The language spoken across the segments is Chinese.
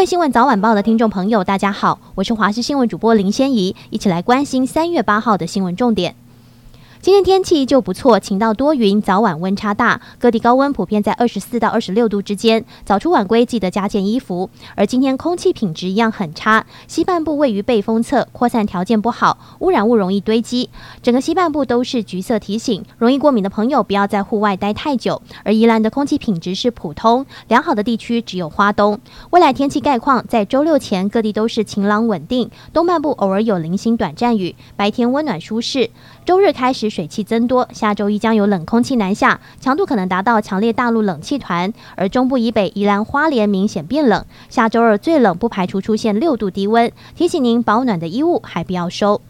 位新闻早晚报的听众朋友，大家好，我是华视新闻主播林仙怡，一起来关心三月八号的新闻重点。今天天气就不错，晴到多云，早晚温差大，各地高温普遍在二十四到二十六度之间。早出晚归记得加件衣服。而今天空气品质一样很差，西半部位于背风侧，扩散条件不好，污染物容易堆积。整个西半部都是橘色提醒，容易过敏的朋友不要在户外待太久。而宜兰的空气品质是普通，良好的地区只有花东。未来天气概况，在周六前各地都是晴朗稳定，东半部偶尔有零星短暂雨，白天温暖舒适。周日开始水汽增多，下周一将有冷空气南下，强度可能达到强烈大陆冷气团，而中部以北宜兰花莲明显变冷。下周二最冷不排除出现六度低温，提醒您保暖的衣物还不要收。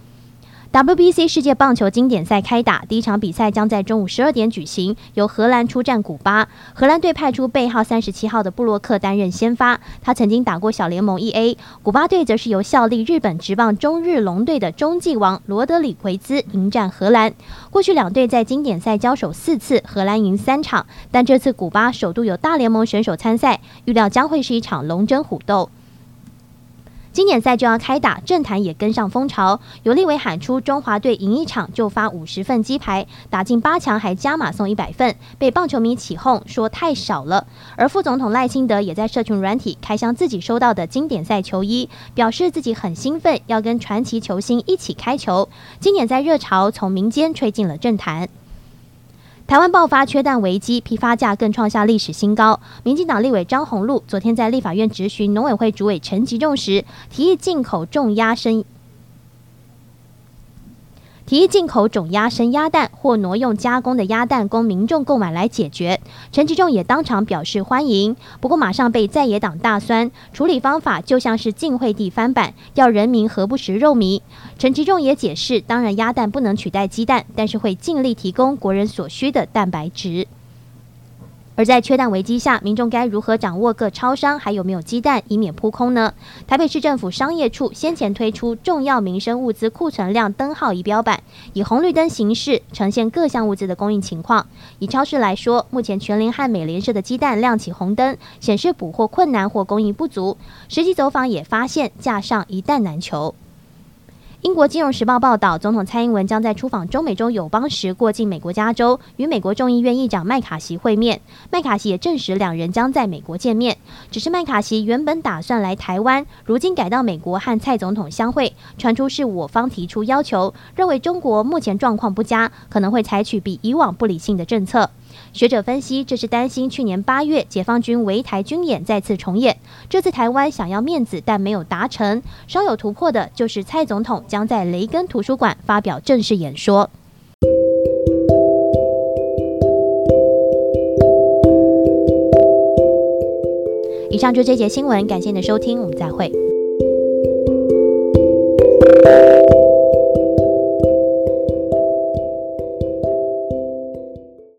WBC 世界棒球经典赛开打，第一场比赛将在中午十二点举行，由荷兰出战古巴。荷兰队派出背号三十七号的布洛克担任先发，他曾经打过小联盟 EA。古巴队则是由效力日本职棒中日龙队的中继王罗德里奎兹迎战荷兰。过去两队在经典赛交手四次，荷兰赢三场，但这次古巴首度有大联盟选手参赛，预料将会是一场龙争虎斗。经典赛就要开打，政坛也跟上风潮。有立委喊出中华队赢一场就发五十份鸡排，打进八强还加码送一百份，被棒球迷起哄说太少了。而副总统赖清德也在社群软体开箱自己收到的经典赛球衣，表示自己很兴奋，要跟传奇球星一起开球。经典赛热潮从民间吹进了政坛。台湾爆发缺蛋危机，批发价更创下历史新高。民进党立委张宏禄昨天在立法院质询农委会主委陈吉仲时，提议进口重压生。提议进口种鸭生鸭蛋，或挪用加工的鸭蛋供民众购买来解决。陈吉仲也当场表示欢迎，不过马上被在野党大酸，处理方法就像是晋惠帝翻版，要人民何不食肉糜。陈吉仲也解释，当然鸭蛋不能取代鸡蛋，但是会尽力提供国人所需的蛋白质。而在缺蛋危机下，民众该如何掌握各超商还有没有鸡蛋，以免扑空呢？台北市政府商业处先前推出重要民生物资库存量灯号仪表板，以红绿灯形式呈现各项物资的供应情况。以超市来说，目前全联和美廉社的鸡蛋亮起红灯，显示补货困难或供应不足。实际走访也发现架上一蛋难求。英国金融时报报道，总统蔡英文将在出访中美洲友邦时过境美国加州，与美国众议院议长麦卡锡会面。麦卡锡也证实两人将在美国见面。只是麦卡锡原本打算来台湾，如今改到美国和蔡总统相会，传出是我方提出要求，认为中国目前状况不佳，可能会采取比以往不理性的政策。学者分析，这是担心去年八月解放军围台军演再次重演。这次台湾想要面子，但没有达成。稍有突破的就是蔡总统将在雷根图书馆发表正式演说。以上就这节新闻，感谢您的收听，我们再会。